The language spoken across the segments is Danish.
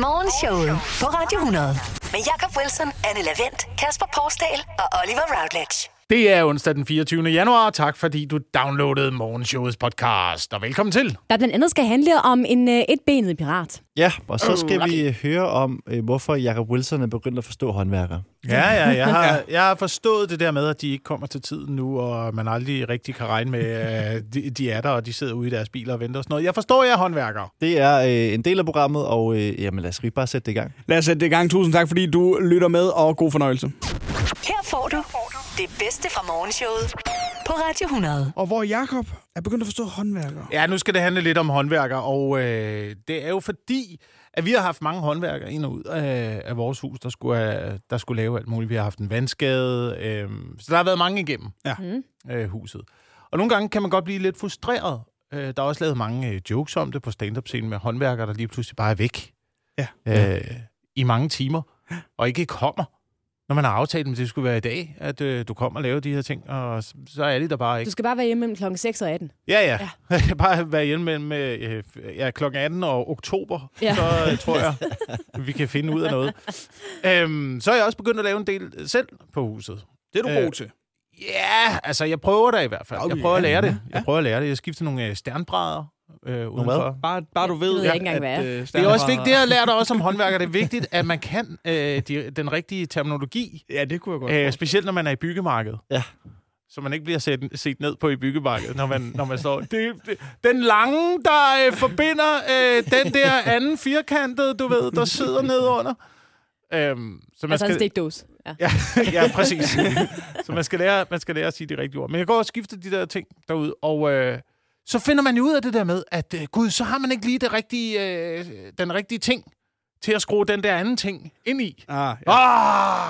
Morgenshowet på Radio 100. Med Jakob Wilson, Anne Lavendt, Kasper Porsdal og Oliver Routledge. Det er onsdag den 24. januar. Tak fordi du downloadede Morgenshowets podcast. Og velkommen til. Der blandt andet skal handle om en øh, etbenet pirat. Ja, og så skal vi øh, høre om, øh, hvorfor Jacob Wilson er begyndt at forstå håndværkere. Ja, ja, jeg har, jeg har forstået det der med, at de ikke kommer til tiden nu, og man aldrig rigtig kan regne med, at de, de er der, og de sidder ude i deres biler og venter og sådan noget. Jeg forstår, jeg er håndværker. Det er øh, en del af programmet, og øh, jamen, lad os lige bare sætte det i gang. Lad os sætte det i gang. Tusind tak, fordi du lytter med, og god fornøjelse. Her får du det bedste fra Morgenshowet på Radio 100. Og hvor Jakob er begyndt at forstå håndværkere. Ja, nu skal det handle lidt om håndværker, og øh, det er jo fordi, at vi har haft mange håndværkere ind og ud af, af vores hus, der skulle, have, der skulle lave alt muligt. Vi har haft en vandskade, øh, så der har været mange igennem Ja. øh, huset. Og nogle gange kan man godt blive lidt frustreret. Øh, der er også lavet mange øh, jokes om det på stand-up-scenen med håndværkere, der lige pludselig bare er væk Ja. øh, i mange timer, og ikke kommer. Når man har aftalt, at det skulle være i dag, at øh, du kommer og laver de her ting, og så, er de der bare ikke. Du skal bare være hjemme mellem klokken 6 og 18. Ja, ja. Jeg kan bare være hjemme mellem øh, ja, kl. 18 og oktober, ja. Ja. så øh, tror jeg, vi kan finde ud af noget. Øhm, så er jeg også begyndt at lave en del selv på huset. Det er du Øh, god til. Ja, altså jeg prøver det i hvert fald. Okay, Jeg prøver at ja, lære det. ja, Jeg prøver at lære det. Jeg skifter nogle øh, stjernbrædder øh, udenfor. Bare, bare du ved, Det ved jeg ikke engang, hvad er. øh, Det er også vigtigt, det har jeg lært også som håndværker, det er vigtigt, at man kan øh, de, den rigtige terminologi, Ja, det kunne jeg godt. øh, specielt når man er i byggemarkedet. Ja. Så man ikke bliver set, set ned på i byggemarkedet, når man, når man står... Det, det, den lange, der øh, forbinder øh, den der anden firkantede, du ved, der sidder nede under. Øhm, så man Altså en skal, stikdåse. Ja. Ja, ja, præcis. så man skal, lære, man skal lære at sige de rigtige ord. Men jeg går og skifter de der ting derud, og øh, så finder man jo ud af det der med, at øh, gud, så har man ikke lige det rigtige, øh, den rigtige ting til at skrue den der anden ting ind i. ah, Ja.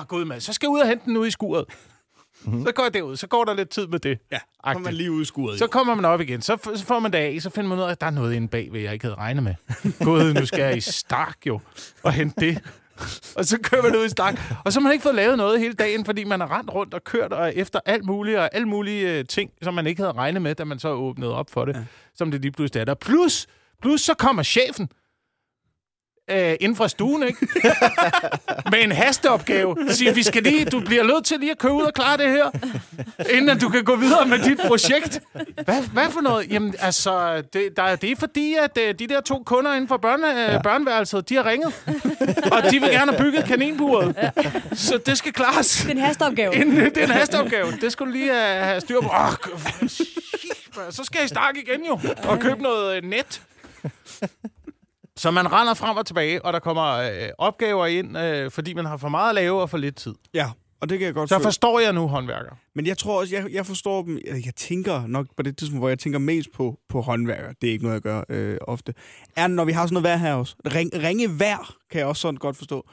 Ah, gud mand, så skal jeg ud og hente den ude i skuret. Så går jeg derud, så går der lidt tid med det. ja, så kommer man lige ud i skuret. Så kommer man op igen, så, f- så får man det af, så finder man ud af, at der er noget inde bagved, jeg ikke havde regnet med. Gud, nu skal jeg i Stark jo, og hente det. Og så kører man ud i Stark, og så har man ikke fået lavet noget hele dagen, fordi man har rendt rundt og kørt og efter alt muligt, og alle mulige øh, ting, som man ikke havde regnet med, da man så åbnede op for det, ja. som det lige pludselig er der. Plus, plus så kommer chefen, øh, inden fra stuen, ikke? med en hasteopgave. Siger, vi skal lige, du bliver nødt til lige at køre ud og klare det her, inden at du kan gå videre med dit projekt. Hvad, hvad for noget? Jamen, altså, det, der, det er fordi, at øh, de der to kunder inden for børne, ja. børneværelset, de har ringet. og de vil gerne have bygget kaninburet. Så det skal klares. Det er en hasteopgave. Inden, det er en hasteopgave. Det skulle lige have, have styr på. Oh, så skal I starte igen jo, og købe noget øh, net. Så man render frem og tilbage, og der kommer øh, opgaver ind, øh, fordi man har for meget at lave og for lidt tid. Ja, og det kan jeg godt Så føle. forstår jeg nu, håndværker. Men jeg tror også, jeg, jeg forstår dem. Jeg jeg tænker nok på det tidspunkt, hvor jeg tænker mest på, på håndværker. Det er ikke noget, jeg gør øh, ofte. Er når vi har sådan noget vejr her også. Ring, ringe vejr kan jeg også sådan godt forstå.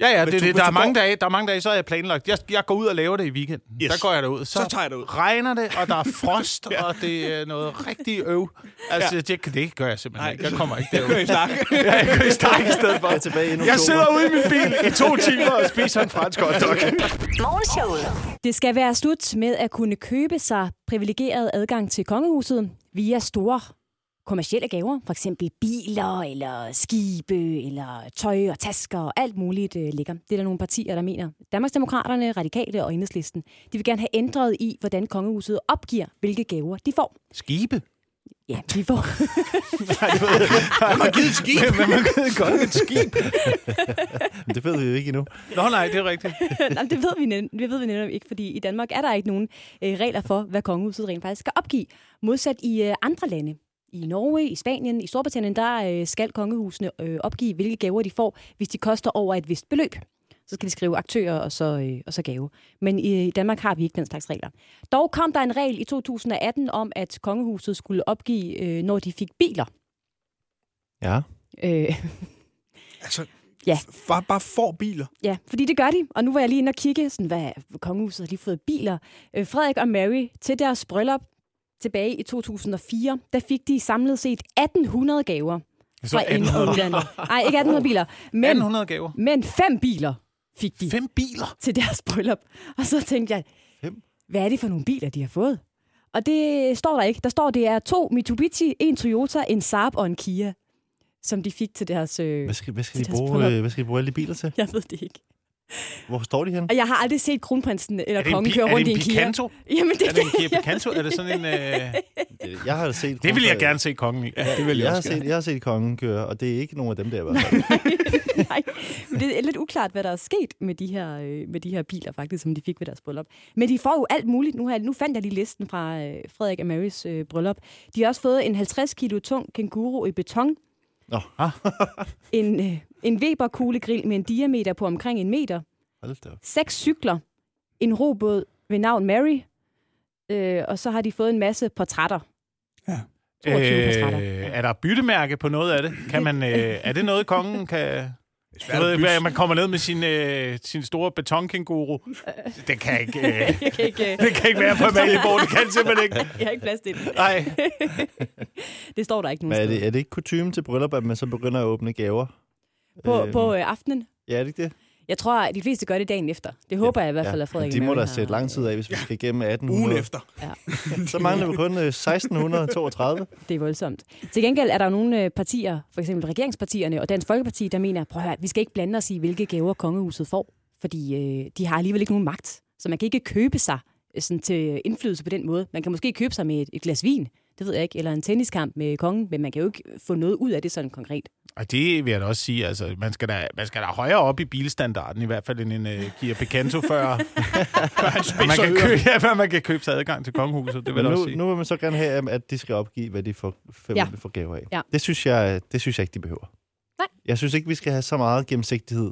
Ja, ja, det, du- det, hvis der, er mange går- dage, der er mange dage, så er jeg planlagt. Jeg, jeg går ud og laver det i weekenden. Yes. Der går jeg derud. Så tager jeg det ud. regner det, og der er frost, og det er noget rigtig øv. Altså, det, det gør jeg simpelthen Nej. ikke. Jeg kommer ikke Kører derud. I snak? Jeg kører i i stedet for. Jeg er tilbage i Jeg sidder ude i min bil i to timer og spiser en fransk hotdog. Det skal være slut med at kunne købe sig privilegeret adgang til kongehuset via store kommercielle gaver, for eksempel biler, eller skibe, eller tøj og tasker, og alt muligt øh, ligger. Det er der nogle partier, der mener. Danmarksdemokraterne, Radikale og Enhedslisten, de vil gerne have ændret i, hvordan kongehuset opgiver, hvilke gaver de får. Skibe? Ja, de får. Hvem har givet et skib? Hvem har givet godt et skib? Men det ved vi jo ikke endnu. Nå nej, det er rigtigt. Nej, det ved vi, net, det ved vi netop ikke, fordi i Danmark er der ikke nogen øh, regler for, hvad kongehuset rent faktisk skal opgive. Modsat i øh, andre lande. I Norge, i Spanien, i Storbritannien, der øh, skal kongehusene øh, opgive, hvilke gaver de får, hvis de koster over et vist beløb. Så skal de skrive aktører og så, øh, og så gave. Men i, i Danmark har vi ikke den slags regler. Dog kom der en regel i 2018 om, at kongehuset skulle opgive, øh, når de fik biler. Ja. Øh, Altså, Ja. f- bare, bare får biler. Ja, fordi det gør de. Og nu var jeg lige inde og kigge, sådan, hvad kongehuset har lige fået biler. Øh, Frederik og Mary til deres bryllup tilbage i 2004, der fik de samlet set 1800 gaver Så udlandet. Nej, ikke 1800 biler, men, 1800 gaver. men fem biler fik de Fem biler? til deres bryllup. Og så tænkte jeg, Fem? hvad er det for nogle biler, de har fået? Og det står der ikke. Der står, det er to Mitsubishi, en Toyota, en Saab og en Kia. som de fik til deres... Øh, Hvad skal, hvad, skal Til de deres bruge, bryllup. øh, hvad skal de bruge alle de biler til? jeg ved det ikke. Hvor står de hen? Og jeg har aldrig set kronprinsen eller Er kongen køre rundt det i en en Kia. Picanto? Jamen, det, Er det en Kia Picanto? Er det sådan en... Øh... Jeg har set... Det vil jeg gerne se kongen i. Ja, det vil jeg, Jeg har, set, jeg har set kongen køre, og det er ikke nogen af dem der i hvert fald. Nej, men det er lidt uklart, hvad der er sket med de her, øh, med de her biler, faktisk, som de fik ved deres bryllup. Men de får jo alt muligt. Nu, har, nu fandt jeg lige listen fra øh, Frederik og Marys øh, bryllup. De har også fået en 50 kilo tung kænguru i beton. Nå. Ah. en, øh, en Weber-kuglegrill med en diameter på omkring en meter. Hold da op. Seks cykler. En robåd ved navn Mary. Øh, og så har de fået en masse portrætter. Ja. 22 portrætter. Øh, er der byttemærke på noget af det? Kan man, øh, er det noget, kongen kan... at ved, hvad, man kommer ned med sin, øh, sin store betonkænguru. Det kan ikke, øh, jeg, kan ikke, øh, det kan ikke være på Amalieborg. Det kan det simpelthen ikke. jeg har ikke plads til det. Nej. Det står der ikke nogen Men er det, er det ikke kutume til bryllup, at man så begynder at åbne gaver? På, Øhm, på øh, aftenen? Ja, er det ikke det? Jeg tror, at de fleste gør det dagen efter. Det håber jeg i hvert fald, at Frederik De må da har- sætte lang tid af, hvis vi skal igennem 1800. Ugen efter. Så mangler vi kun øh, 1632. Det er voldsomt. Til gengæld er der nogle øh, partier, for eksempel regeringspartierne og Dansk Folkeparti, der mener, prøv at høre, vi skal ikke blande os i, hvilke gaver kongehuset får, fordi øh, de har alligevel ikke nogen magt. Så man kan ikke købe sig øh, sådan, til indflydelse på den måde. Man kan måske købe sig med et, et glas vin, det ved jeg ikke, eller en tenniskamp med kongen, men man kan jo ikke få noget ud af det sådan konkret. Og det vil jeg da også sige, altså, man skal da, man skal da højere op i bilstandarden, i hvert fald end en uh, Kia Picanto, før, før man, kan købe, ja, før man kan købe sig adgang til kongehuset. Det vil jeg da også nu, sige. nu vil man så gerne have, at de skal opgive, hvad de får, Ja. ja. får gaver af. Ja. Det, synes jeg, det synes jeg ikke, de behøver. Nej. Jeg synes ikke, vi skal have så meget gennemsigtighed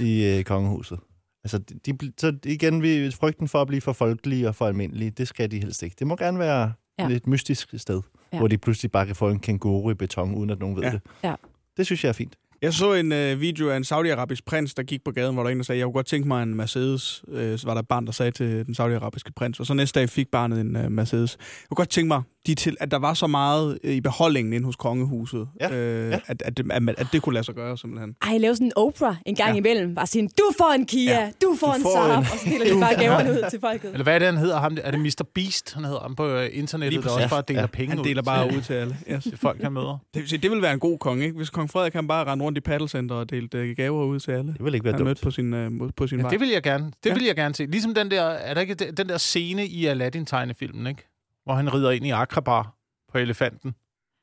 i øh, kongehuset. Altså, de, de, så igen, vi, frygten for at blive for folkelige og for almindelige, det skal de helst ikke. Det må gerne være Ja. et mystisk sted, Ja. hvor de pludselig bare kan få en kænguru i beton, uden at nogen ved Ja. det. Ja. Det synes jeg er fint. Jeg så en øh, video af en saudiarabisk prins, der gik på gaden, hvor der en, der sagde, jeg kunne godt tænke mig en Mercedes. Øh, så var der et barn, der sagde til den saudiarabiske prins. Og så næste dag fik barnet en øh, Mercedes. Jeg kunne godt tænke mig, de til, at der var så meget øh, i beholdningen inde hos kongehuset, Ja, øh, ja. At, at, det- at, at det kunne lade sig gøre, simpelthen. Ej, lave sådan en Oprah en gang Ja. imellem. Bare sige, du får en Kia, Ja. du får Du en Saab, en- og så deler de bare gaverne ud til folket. Eller hvad er det, han hedder? Ham, er det Mr. Beast, han hedder ham på øh, internettet, Lige der også bare deler Ja. penge Han ud deler bare til, ud til alle. Yes. til folk, han møder. Det, vil sige, det vil være en god konge, ikke? Hvis kong Frederik kan bare rende rundt i paddelcenter og dele øh, gaver ud til alle. Det vil ikke være Han dumt. mødte på sin, øh, på sin Ja, vej. det vil jeg gerne. Det Ja. vil jeg gerne se. Ligesom den der, er der ikke den den der scene i Aladdin-tegnefilmen, ikke? Hvor han rider ind i Akrabar på elefanten.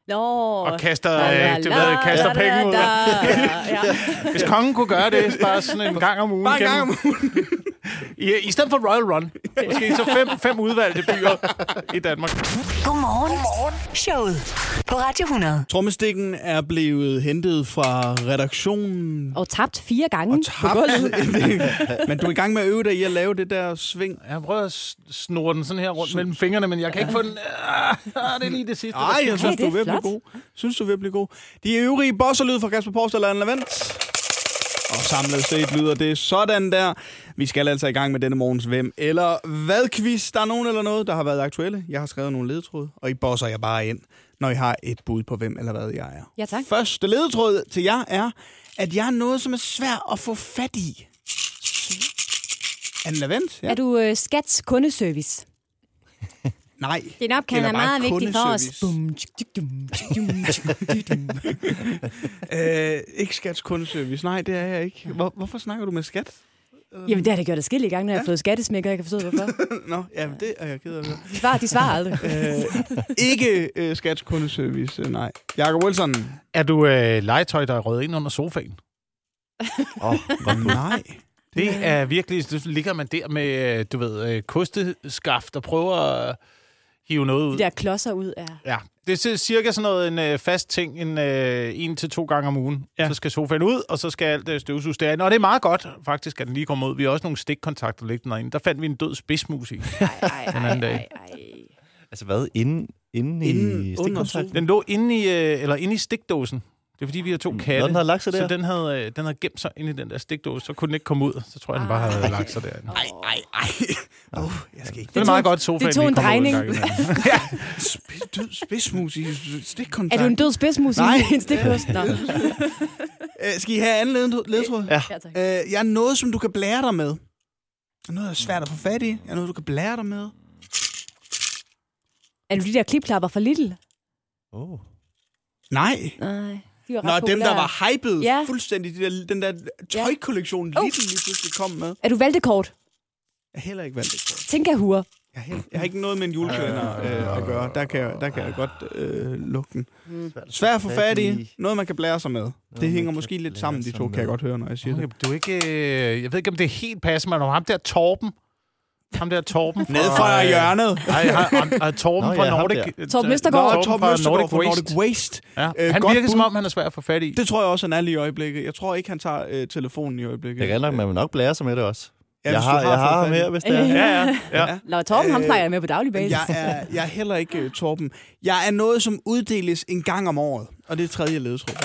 Nå, Og kaster, la, la, øh, det ved, jeg, kaster la, penge ud. da, ja. Hvis kongen kunne gøre det, bare sådan en gang om ugen. Bare en gang om ugen. I, I stedet for Royal Run. Måske så fem, fem udvalgte byer i Danmark. Godmorgen. Godmorgen. Showet på Radio 100. Trommestikken er blevet hentet fra redaktionen. Og tabt fire gange Og tabt. Men du er i gang med at øve dig i at lave det der sving. Jeg prøver at snurre den sådan her rundt mellem fingrene, men jeg kan ikke få den... Ah, det er lige det sidste. Ej, jeg synes, det du er ved blive god. Synes, du er ved at blive god. De øvrige bosserlyd fra Kasper Porsdal og Anna Lavendt. Og samlet set lyder det sådan der. Vi skal altså i gang med denne morgens Hvem eller Hvad quiz. Der er nogen eller noget, der har været aktuelle. Jeg har skrevet nogle ledetråd, og I bosser jeg bare ind, når I har et bud på hvem eller hvad jeg er. Ja, tak. Første ledetråd til jer er, at jeg er noget, som er svært at få fat i. Anna Lavendt? Er du øh, Skats kundeservice? Nej. Din opkald er meget vigtig for os. kundeservice. Bum, tjuk, dum, tjuk, dum. Øh, ikke Skats kundeservice. Nej, det er jeg ikke. Hvor, hvorfor snakker du med Skat? Jamen, det har det gjort adskillige gange, når jeg har fået skattesmækker. Jeg kan forstå, hvorfor. Nå, ja, det er jeg ked af. De svarer, de svarer aldrig. øh, ikke øh, Skats kundeservice, øh, nej. Jakob Wilson? Er du øh, legetøj, der er røget ind under sofaen? Åh, oh. Nej. Det er virkelig, så ligger man der med, du ved, øh, kosteskaft og prøver at hive noget ud. De der klodser ud af... Ja, det er cirka sådan noget en øh, fast ting, en, øh, en til to gange om ugen. Ja. Så skal sofaen ud, og så skal alt øh, støvsuges derinde. Og det er meget godt, faktisk, at den lige kommer ud. Vi har også nogle stikkontakter liggende derinde. Der fandt vi en død spidsmus i. Ej, ej, Den anden dag. ej, ej. Altså hvad? Inden, inden, Inden- i stikkontakten? Den lå inde i, øh, eller inde i stikdåsen. Det er fordi, vi har to katte. Nå, den havde lagt sig så der? den havde, øh, den havde gemt sig inde i den der stikdåse, så kunne den ikke komme ud. Så tror jeg, den bare havde lagt sig derinde. Ej, ej, ej. Oh, jeg skal ikke. Det er meget godt, sofaen det tog lige en kommer ud drejning. gang imellem. Spids, død spidsmus i Er stikkontakt. du en død spidsmus Nej. i en stikkost? Nå. Øh, skal I have anden led- ledtråd? Ja. Ja, tak. Øh, jeg er noget, som du kan blære dig med. Noget, der er svært at få fat i. Jeg er noget, du kan blære dig med. Er du de der klipklapper for Little? Oh. Nej. Nej. De var Nå, dem, der populære. var hyped Ja. fuldstændig. De der, den der tøjkollektion, ja. Lidl lige pludselig kom med. Er du valgte kort? Jeg har heller ikke valgt det. kort. Tænk at høre. Jeg har, helt- jeg har ikke noget med en julekalender øh, at gøre. Der kan, jeg- der kan jeg godt øh, lukke den. Svær at få fat i. Noget, man kan blære sig med. Det hænger måske lidt sammen, de to, kan jeg godt høre, når jeg siger det. Du er ikke... øh, Jeg ved ikke, om det er helt passende, men ham der Torben. Ham der Torben fra... Ned fra øh, hjørnet. Nej, og Torben Nå, fra ja, Nordic... der. Torben Østergaard. Nå, Torben fra Nordic fra Waste. Nordic Waste. Ja. Øh, Han virker som bud. om, han er svær at få fat i. Det tror jeg også, han er lige i øjeblikket. Jeg tror ikke, han tager øh, telefonen i øjeblikket. Det er nok, man vil nok blære sig med det også. Ja, jeg du har, jeg har ham her, hvis det er. Ja, ja, ja. Ja. Nå, Torben, ham Øh, snakker jeg med på daglig basis. Jeg er, jeg er heller ikke uh, Torben. Jeg er noget, som uddeles en gang om året. Og det er tredje ledetråd.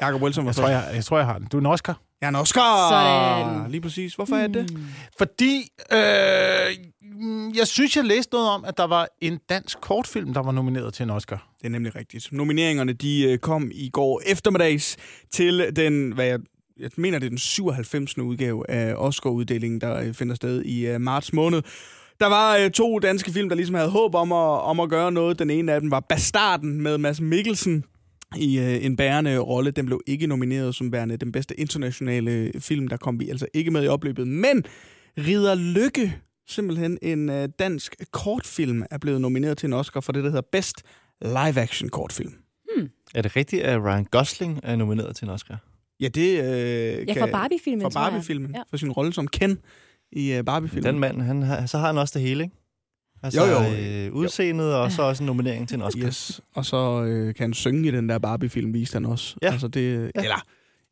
Jakob Wilson var Jeg tror, jeg, jeg tror, jeg har den. Du er en Oscar. Jeg er en Oscar! Sådan. Lige præcis. Hvorfor er det? Fordi øh, mm, jeg synes, jeg læste noget om, at der var en dansk kortfilm, der var nomineret til en Oscar. Det er nemlig rigtigt. Nomineringerne de øh, kom i går eftermiddags til den, hvad jeg, jeg mener, det er den 97. udgave af Oscar-uddelingen, der øh, finder sted i øh, marts måned. Der var øh, to danske film, der ligesom havde håb om at, om at gøre noget. Den ene af dem var Bastarden med Mads Mikkelsen i øh, en bærende rolle. Den blev ikke nomineret som værende den bedste internationale film. Der kom vi altså ikke med i opløbet. Men Ridder Lykke, simpelthen en øh, dansk kortfilm, er blevet nomineret til en Oscar for det, der hedder Best Live-Action Kortfilm. Er det rigtigt, at Ryan Gosling er nomineret til en Oscar? Ja, det øh, Ja, kan... for Barbie-filmen, For. Barbie-filmen. Ja. Ja. For sin rolle som Ken i uh, Barbie-filmen. Den mand, han, har- så har han også det hele, ikke? Altså, Jo, jo. Øh, udseendet, og så også en nominering til en Oscar. Yes. Og så øh, kan han synge i den der Barbie-film, viste han også. Ja. Altså det, Ja. Eller,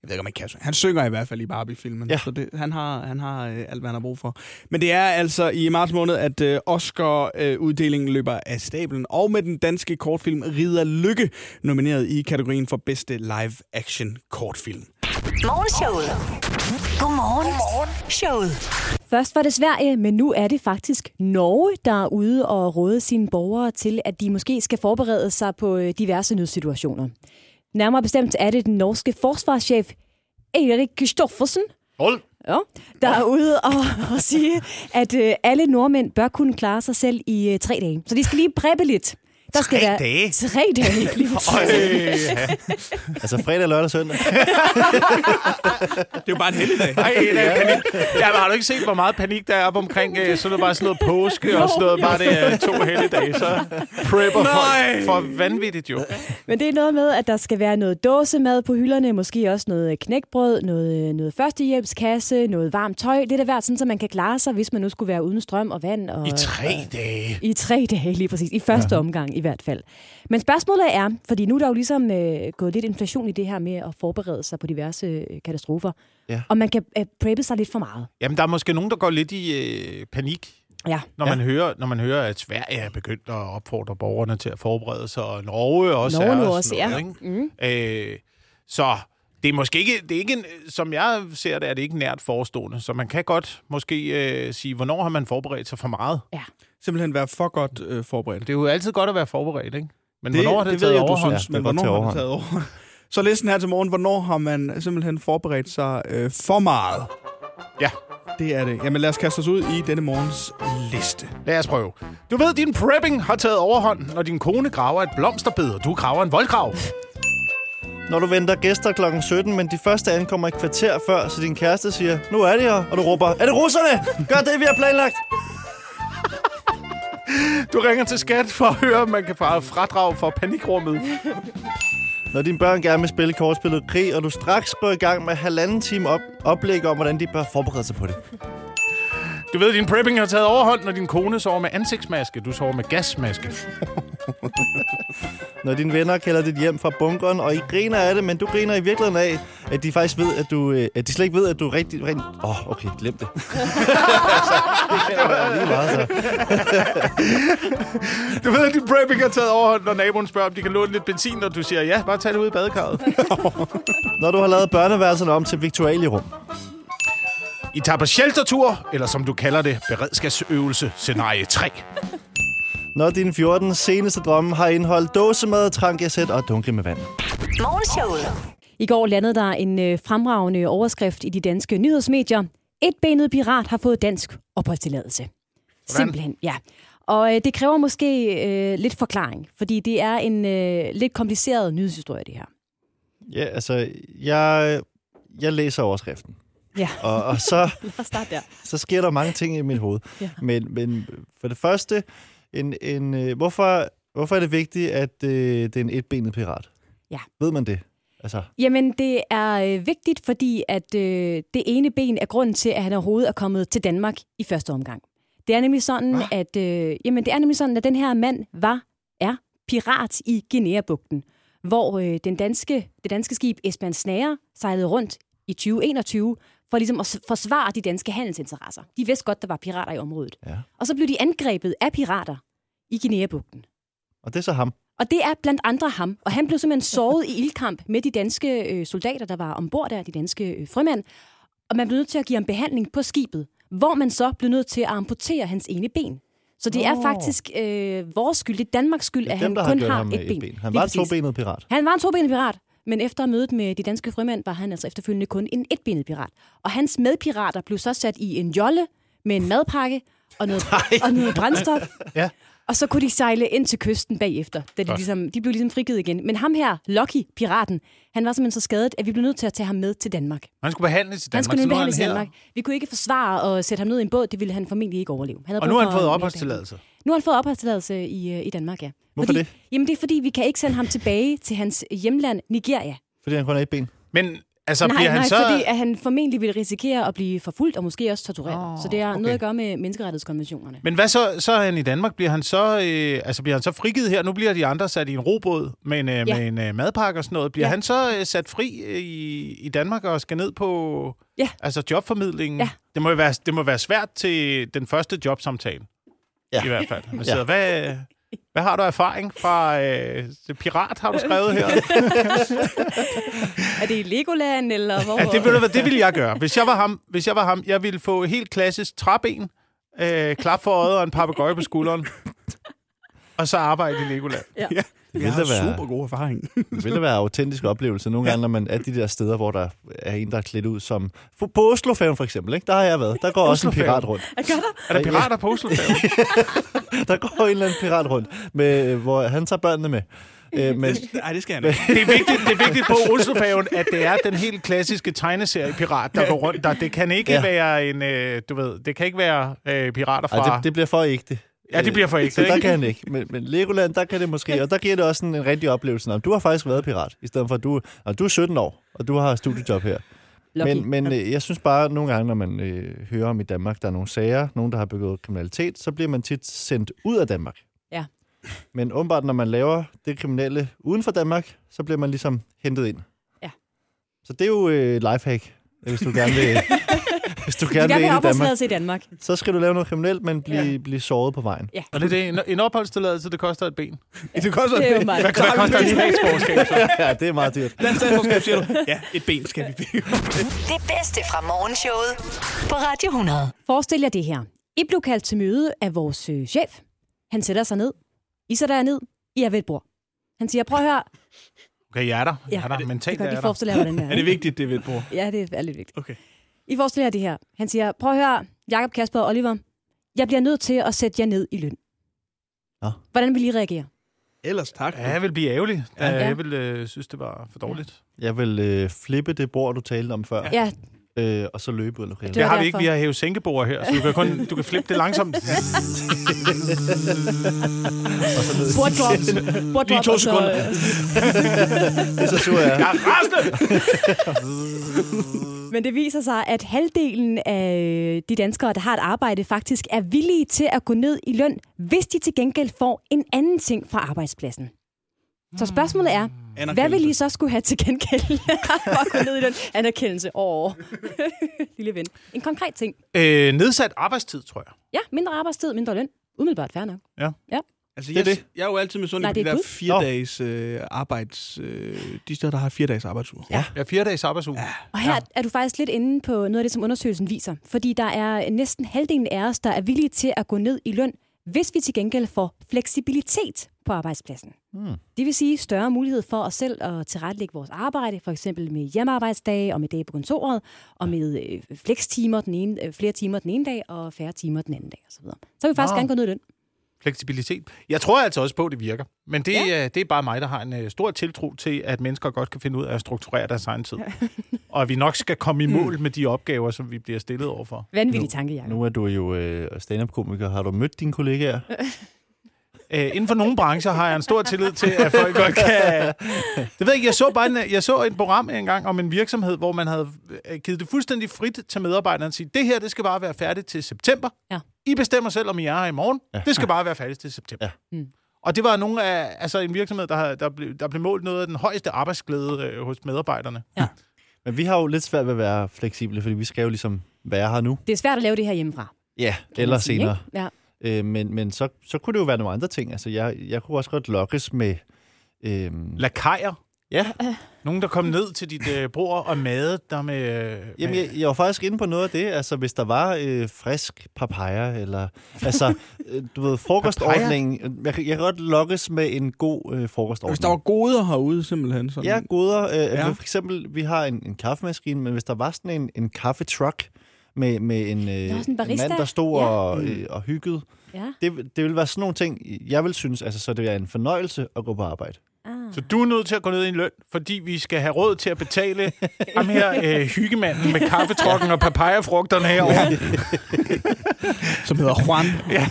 jeg ved ikke, om han kan synge. Han synger i hvert fald i Barbie-filmen. Ja. Så det, han har, han har øh, alt, hvad han har brug for. Men det er altså i marts måned, at øh, Oscar-uddelingen løber af stablen. Og med den danske kortfilm Ridder Lykke, nomineret i kategorien for bedste live-action kortfilm. Morgenshowet. Godmorgen. Godmorgen. Showet. Først var det Sverige, men nu er det faktisk Norge, der er ude og råde sine borgere til, at de måske skal forberede sig på øh, diverse nødsituationer. Nærmere bestemt er det den norske forsvarschef Erik Kristoffersen, Hold. ja, der er ude og, og sige, at øh, alle nordmænd bør kunne klare sig selv i øh, tre dage. Så de skal lige preppe lidt. Der skal Tre være dage? Tre dage, lige præcis. Altså fredag, lørdag og søndag. Det er jo bare en helligdag. Ej, der er panik. Ja, men har du ikke set, hvor meget panik der er op omkring øh, sådan noget, bare sådan noget påske og sådan noget, bare det er to helligdage, så prepper Nej. for, for vanvittigt jo. Men det er noget med, at der skal være noget dåsemad på hylderne, måske også noget knækbrød, noget, noget førstehjælpskasse, noget varmt tøj. Lidt af hvert, sådan, så man kan klare sig, hvis man nu skulle være uden strøm og vand. Og, I tre dage. I tre dage, lige præcis. I første ja. omgang i hvert fald. Men spørgsmålet er, fordi nu er der jo ligesom øh, gået lidt inflation i det her med at forberede sig på diverse øh, katastrofer, Ja. og man kan øh, preppe sig lidt for meget. Jamen, der er måske nogen, der går lidt i øh, panik, Ja. når, man hører, når man hører, at Sverige er begyndt at opfordre borgerne til at forberede sig, og Norge også Norge er og også, sådan ja. noget, ikke? Øh, så det er måske ikke, det er ikke en, som jeg ser det, er det ikke nært forestående. Så man kan godt måske øh, sige, hvornår har man forberedt sig for meget? Simpelthen være for godt øh, forberedt. Det er jo altid godt at være forberedt, ikke? Men Det, hvornår har det, det taget ved jeg, du overhånd? synes, Ja, det men hvornår har det taget overhånd? Så listen her til morgen, hvornår har man simpelthen forberedt sig øh, for meget? Ja. Det er det. Jamen lad os kaste os ud i denne morgens liste. Lad os prøve. Du ved, din prepping har taget overhånd, når din kone graver et blomsterbed, og du graver en voldgrav. Når du venter gæster klokken 17, men de første ankommer et kvarter før, så din kæreste siger, nu er de her, og du råber, er det russerne? Gør det, vi har planlagt. Du ringer til skat for at høre, om man kan få fradrag for panikrummet. Når dine børn gerne vil spille kortspillet krig, og du straks går i gang med halvanden time op oplæg om, hvordan de bør forberede sig på det. Du ved, din prepping har taget overhånd, når din kone sover med ansigtsmaske. Du sover med gasmaske. Når dine venner kalder dit hjem fra bunkeren, og I griner af det, men du griner i virkeligheden af, at de faktisk ved, at du... øh, At de slet ikke ved, at du er rigtig... rigtig Åh, oh, okay, glem det. altså, det lige meget, så. Du ved, at din prepping har taget overhånd, når naboen spørger, om de kan låne lidt benzin, og du siger, ja, bare tag det ud i badekarret. Når du har lavet børneværelserne om til viktualierum. I tager på sheltertur, eller som du kalder det, beredskabsøvelse scenarie 3. Når dine 14 seneste drømme har indeholdt dåsemad, trankasæt og dunke med vand. Morgenshowet. I går landede der en øh, fremragende overskrift i de danske nyhedsmedier. Et benet pirat har fået dansk opholdstilladelse. Simpelthen, ja. Og øh, det kræver måske øh, lidt forklaring, fordi det er en øh, lidt kompliceret nyhedshistorie, det her. Ja, altså, jeg, jeg læser overskriften. Ja, Og, og så, lad os starte der. så sker der mange ting i mit hoved. Ja. Men, men for det første, en, en, øh, hvorfor, hvorfor er det vigtigt, at øh, det er en etbenet pirat? Ja. Ved man det? Altså, Jamen, det er øh, vigtigt, fordi at øh, det ene ben er grunden til, at han overhovedet er kommet til Danmark i første omgang. Det er nemlig sådan, Hva? at øh, jamen, det er nemlig sådan, at den her mand var er pirat i Guinea-bugten, hvor øh, den danske, det danske skib Esbjørn Snære sejlede rundt i 2021 for ligesom at forsvare de danske handelsinteresser. De vidste godt, der var pirater i området. Ja. Og så blev de angrebet af pirater i Guinea-bugten. og det er så ham. Og det er blandt andre ham. Og han blev simpelthen såret i ildkamp med de danske øh, soldater, der var ombord der, de danske øh, frømænd. Og man blev nødt til at give ham behandling på skibet, hvor man så blev nødt til at amputere hans ene ben. Så det er Nå. faktisk øh, vores skyld, det er Danmarks skyld, Det er at dem, han har kun har ham med et ben. et ben. Han var en tobenet pirat. Han var en tobenet pirat, men efter mødet med de danske frømænd var han altså efterfølgende kun en etbenet pirat. Og hans medpirater blev så sat i en jolle med en madpakke og noget, og noget brændstof. Ja. Og så kunne de sejle ind til kysten bagefter, da de, ligesom, de blev ligesom frigivet igen. Men ham her, Lucky, piraten, han var simpelthen så skadet, at vi blev nødt til at tage ham med til Danmark. Han skulle behandles i Danmark. Han skulle behandles i. Danmark. Vi kunne ikke forsvare og sætte ham ned i en båd, det ville han formentlig ikke overleve. Han havde Og nu har han fået opholdstilladelse. Nu har han fået opholdstilladelse i, øh, i Danmark, ja. Hvorfor fordi, det? Jamen det er fordi, vi kan ikke sende ham tilbage til hans hjemland, Nigeria. Fordi han kun har et ben. Men altså, nej, bliver han nej, så... fordi at han formentlig vil risikere at blive forfulgt og måske også tortureret. Åh, så det har okay. noget at gøre med menneskerettighedskonventionerne. Men hvad så, så er han i Danmark? Bliver han så, øh, altså bliver han så frigivet her? Nu bliver de andre sat i en robåd med en, øh, Ja. med en øh, madpakke og sådan noget. Bliver Ja. han så øh, sat fri øh, i, i Danmark og skal ned på Ja. altså jobformidlingen? Ja. Det, må jo være, det må være svært til den første jobsamtale. Ja. I hvert fald. Man Ja. sidder, hvad, hvad har du erfaring fra øh, det pirat, har du skrevet her? Er det i Legoland, eller hvor? Ja, det, ved du det ville jeg gøre. Hvis jeg var ham, hvis jeg var ham jeg ville få helt klassisk træben, øh, klap for øjet og en papegøje på skulderen. Og så arbejde i Legoland. Ja. Jeg vil har da være- super god erfaring. Det vil da være autentisk oplevelse. Nogle gange, når man er de der steder, hvor der er en, der er klædt ud som... På Oslofærgen for eksempel, ikke? der har jeg været. Der går også en pirat rundt. Gør der? Er der pirater på Oslofærgen? Der går en eller anden pirat rundt, med, hvor han tager børnene med. Øh, men, Nej, det skal han ikke. Det er vigtigt, det er vigtigt på Oslofærgen, at det er den helt klassiske tegneserie-pirat, der går rundt der. Det kan ikke Ja. ja. være en, øh, du ved, det kan ikke være øh, pirater fra... ej, det, det bliver for ægte. Ja, det bliver for ægte, Så der ikke? kan han ikke. Men, men Legoland, der kan det måske. Og der giver det også en, en rigtig oplevelse. Nå, du har faktisk været pirat, i stedet for at du, og du er 17 år, og du har studiejob her. Lucky. Men, men øh, jeg synes bare, at nogle gange, når man øh, hører om i Danmark, der er nogle sager, nogen, der har begået kriminalitet, så bliver man tit sendt ud af Danmark. Ja. Men åbenbart, når man laver det kriminelle uden for Danmark, så bliver man ligesom hentet ind. Ja. Så det er jo øh, lifehack, hvis du gerne vil, hvis du gerne gerne vil have ind i Danmark. opholdstilladelse i Danmark. Så skal du lave noget kriminelt, men blive, ja. blive såret på vejen. Ja. Og det er det. En, en opholdstilladelse, det koster et ben. Det koster Det er et ben. meget. Hvad, hvad koster et statsborgerskab så? ja, det er meget dyrt. Dansk statsborgerskab, siger du? Ja, et ben skal vi blive. Det bedste fra morgenshowet på Radio 100. Forestil jer det her. I blev kaldt til møde af vores øh, chef. Han sætter sig ned. I sætter jer ned. I er ved et bord. Han siger, prøv at høre. Okay, jeg er der. Ja, Jeg er der. det Mentalt kan er I jeg der. forestille hvordan det er. Er det vigtigt, det ved bord? Ja, det er lidt vigtigt. Okay. I forestiller jer det her. Han siger, prøv at høre, Jakob, Kasper og Oliver. Jeg bliver nødt til at sætte jer ned i løn. Nå. Hvordan vil I reagere? Ellers tak. Ja, jeg vil blive ærgerlig. Ja. Ja. Jeg vil øh, synes, det var for dårligt. Jeg vil øh, flippe det bord, du talte om før, Ja, øh, og så løbe ud af lokalet. Det har vi ikke. Vi har hævet sænkebord her, så du kan, kun, du kan flippe det langsomt. borddrop. borddrop Lige to sekunder. Det er så sur, jeg er. Jeg er rasende! Men det viser sig, at halvdelen af de danskere, der har et arbejde, faktisk er villige til at gå ned i løn, hvis de til gengæld får en anden ting fra arbejdspladsen. Så spørgsmålet er, hvad vil I så skulle have til gengæld for at gå ned i løn? Anerkendelse. Åh, lille ven. En konkret ting. Øh, nedsat arbejdstid, tror jeg. Ja, mindre arbejdstid, mindre løn. Umiddelbart fair nok. Altså, Det er jeg, det. jeg er jo altid med sådan Nej, de er der Gud. fire Nå. dages øh, arbejds... Øh, de steder, der har fire dages arbejdsuge. Ja. Ja, fire dages arbejdsuge. Ja. Og her er du faktisk lidt inde på noget af det, som undersøgelsen viser. Fordi der er næsten halvdelen af os, der er villige til at gå ned i løn, hvis vi til gengæld får fleksibilitet på arbejdspladsen. Hmm. Det vil sige større mulighed for os selv at tilrettelægge vores arbejde, for eksempel med hjemmearbejdsdage og med dage på kontoret, og med øh, flekstimer den ene, øh, flere timer den ene dag og færre timer den anden dag osv. Så vil vi faktisk Nå. gerne gå ned i løn. Fleksibilitet. Jeg tror altså også på, at det virker. Men det, ja. det er bare mig, der har en uh, stor tiltro til, at mennesker godt kan finde ud af at strukturere deres egen tid. og at vi nok skal komme i mål med de opgaver, som vi bliver stillet overfor. Vanvittig tanke, Jacob. Nu er du jo øh, stand-up-komiker. Har du mødt dine kollegaer? Uh, inden for nogle brancher har jeg en stor tillid til, at folk godt kan... Det ved jeg jeg så bare en, jeg så et program engang om en virksomhed, hvor man havde øh, givet det fuldstændig frit til medarbejderne at sige, det her, det skal bare være færdigt til september. Ja. I bestemmer selv, om I er her i morgen. Ja. Det skal bare være færdigt til september. Ja. Mm. Og det var nogle af, altså en virksomhed, der, der, blev, der blev målt noget af den højeste arbejdsglæde øh, hos medarbejderne. Men vi har jo lidt svært ved at være fleksible, fordi vi skal jo ligesom være her nu. Det er svært at lave det her hjemmefra. Ja, eller sige, senere. ikke? Ja. Øh, men men så, så kunne det jo være nogle andre ting. Altså, jeg, jeg kunne også godt lokkes med... Øhm, Lakajer. ja, Nogen, der kom ned til dit øh, bord og mad der med... Øh, Jamen, jeg, jeg var faktisk inde på noget af det. Altså, hvis der var øh, frisk papaya, eller... Altså, øh, du ved, frokostordningen. Jeg, kan- jeg kan godt lokkes med en god øh, frokostordning. Hvis der var goder herude, simpelthen. Sådan. Ja, goder. Øh, Ja. ja. For eksempel, vi har en, en kaffemaskine, men hvis der var sådan en, en kaffetruck med, med en, øh, en en mand, der stod Ja. og, øh, og hyggede, ja. det, det ville være sådan nogle ting, jeg vil synes, altså, så det er en fornøjelse at gå på arbejde. Ah. Så du er nødt til at gå ned i en løn, fordi vi skal have råd til at betale ham her øh, hyggemanden med kaffetrokken og papayafrugterne herovre. Som hedder Juan. Ja.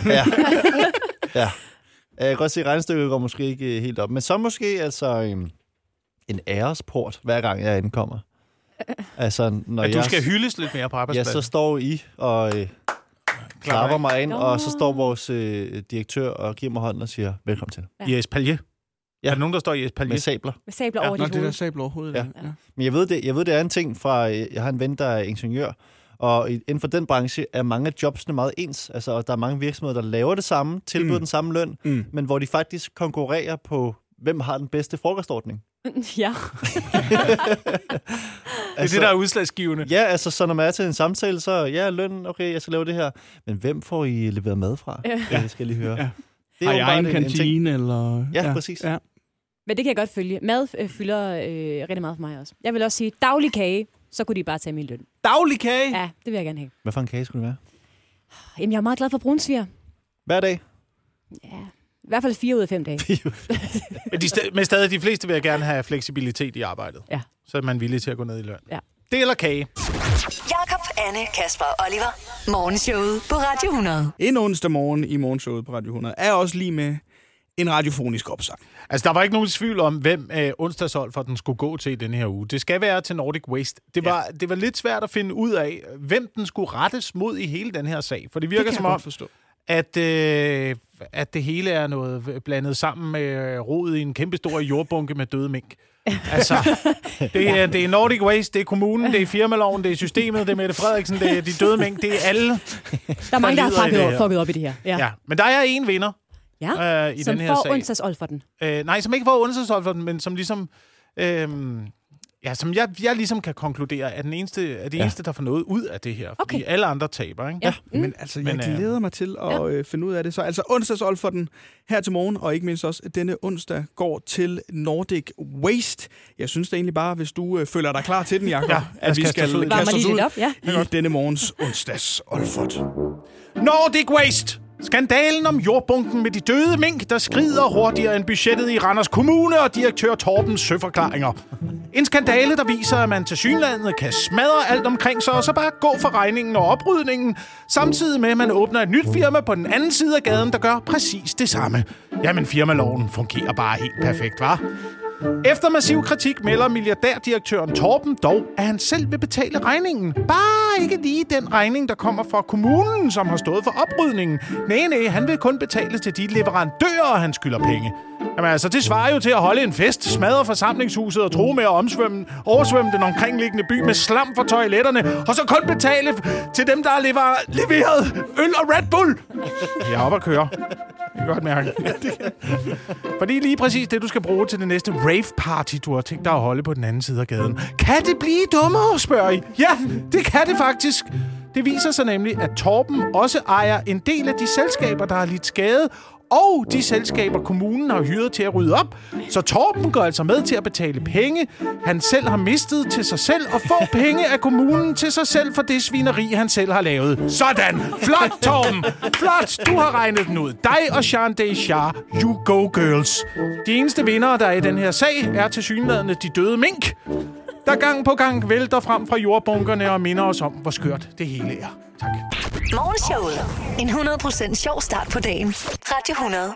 ja. Jeg kan godt se, at regnestykket går måske ikke helt op. Men så måske altså øhm, en æresport, hver gang jeg ankommer. Altså, når At du jeg, skal hyldes lidt mere på Ja, arbejdspladsen. så står I og øh, klapper mig ind, og så står vores øh, direktør og giver mig hånden og siger, velkommen til. I espalier. Ja. Er der nogen, der står i espalier? Med sabler. Med sabler Ja, over Nå, dit det der hoved. sabler overhovedet. Ja. ja. Men jeg ved, det, jeg ved, det er en ting fra, øh, jeg har en ven, der er ingeniør, og inden for den branche er mange af jobsene meget ens. Altså, og der er mange virksomheder, der laver det samme, tilbyder mm. den samme løn, Mm. men hvor de faktisk konkurrerer på, hvem har den bedste frokostordning. ja. Det er det, der er udslagsgivende. Ja, altså, så når man er til en samtale, så ja, løn, okay, jeg skal lave det her. Men hvem får I leveret mad fra? Ja. Ja. Det skal jeg lige høre. Ja. Det Har I egen kantine, eller... Ja, præcis. Ja. Men det kan jeg godt følge. Mad øh, fylder øh, rigtig meget for mig også. Jeg vil også sige, daglig kage, så kunne de bare tage min løn. Daglig kage! Ja, det vil jeg gerne have. Hvad for en kage skulle det være? Jamen, jeg er meget glad for brunsviger. Hver dag? Ja. I hvert fald fire ud af fem dage. Men, de, sta- men stadig, de fleste vil jeg gerne have fleksibilitet i arbejdet. Ja. Så er man villig til at gå ned i løn. Ja. Det eller kage. Jakob, Anne, Kasper og Oliver. Morgenshowet på Radio 100. En onsdag morgen i morgenshowet på Radio 100 er også lige med en radiofonisk opsang. Altså, der var ikke nogen tvivl om, hvem øh, onsdagshold for den skulle gå til i denne her uge. Det skal være til Nordic Waste. Det var, ja. det var lidt svært at finde ud af, hvem den skulle rettes mod i hele den her sag. For det virker det kan som om, forstå. At, øh, at det hele er noget blandet sammen med øh, rod i en kæmpe stor jordbunke med døde mink. Altså, det er, det er Nordic Waste, det er kommunen, det er firmaloven, det er systemet, det er Mette Frederiksen, det er de døde mink, det er alle. Der er mange, der har i det fucket, fucket op i det her. Ja. Ja. Men der er en vinder ja. øh, i Som den her får sag. onsdags for den. Øh, nej, som ikke får onsdagshold for den, men som ligesom... Øh, ja, som jeg, jeg ligesom kan konkludere, er den eneste, er det Ja. eneste, der får noget ud af det her. Fordi Okay. alle andre taber, ikke? Ja. Mm. Men altså, jeg Men, øh, glæder mig til at øh, finde ud af det. Så altså onsdagsol for den her til morgen, og ikke mindst også denne onsdag går til Nordic Waste. Jeg synes da egentlig bare, hvis du øh, føler dig klar til den, Jacob, Ja, at vi kaste skal os ud. Kaste os ud op, ja. i denne morgens onsdags Olfert. Nordic Waste! Skandalen om jordbunken med de døde mink, der skrider hurtigere end budgettet i Randers Kommune og direktør Torbens søforklaringer. En skandale, der viser, at man til synlandet kan smadre alt omkring sig og så bare gå for regningen og oprydningen, samtidig med, at man åbner et nyt firma på den anden side af gaden, der gør præcis det samme. Jamen, firmaloven fungerer bare helt perfekt, var. Efter massiv kritik melder milliardærdirektøren Torben dog, at han selv vil betale regningen. Bare ikke lige den regning, der kommer fra kommunen, som har stået for oprydningen. Nej, nej, han vil kun betale til de leverandører, han skylder penge. Jamen altså, det svarer jo til at holde en fest, smadre forsamlingshuset og tro med at omsvømme, oversvømme den omkringliggende by med slam fra toiletterne, og så kun betale til dem, der har lever- leveret øl og Red Bull. Jeg er oppe at køre. Det kan godt mærke. Fordi lige præcis det, du skal bruge til det næste rave-party, du har tænkt dig at holde på den anden side af gaden. Kan det blive dummere, spørger I? Ja, det kan det faktisk. Det viser sig nemlig, at Torben også ejer en del af de selskaber, der har lidt skade, og de selskaber, kommunen har hyret til at rydde op. Så Torben går altså med til at betale penge, han selv har mistet til sig selv, og får penge af kommunen til sig selv for det svineri, han selv har lavet. Sådan! Flot, Torben! Flot! Du har regnet den ud. Dig og Jean Deschar, you go girls. De eneste vinder, der er i den her sag, er til synlædende de døde mink, der gang på gang vælter frem fra jordbunkerne og minder os om, hvor skørt det hele er. Tak. Morgenshowet. En 100% sjov start på dagen. Radio 100.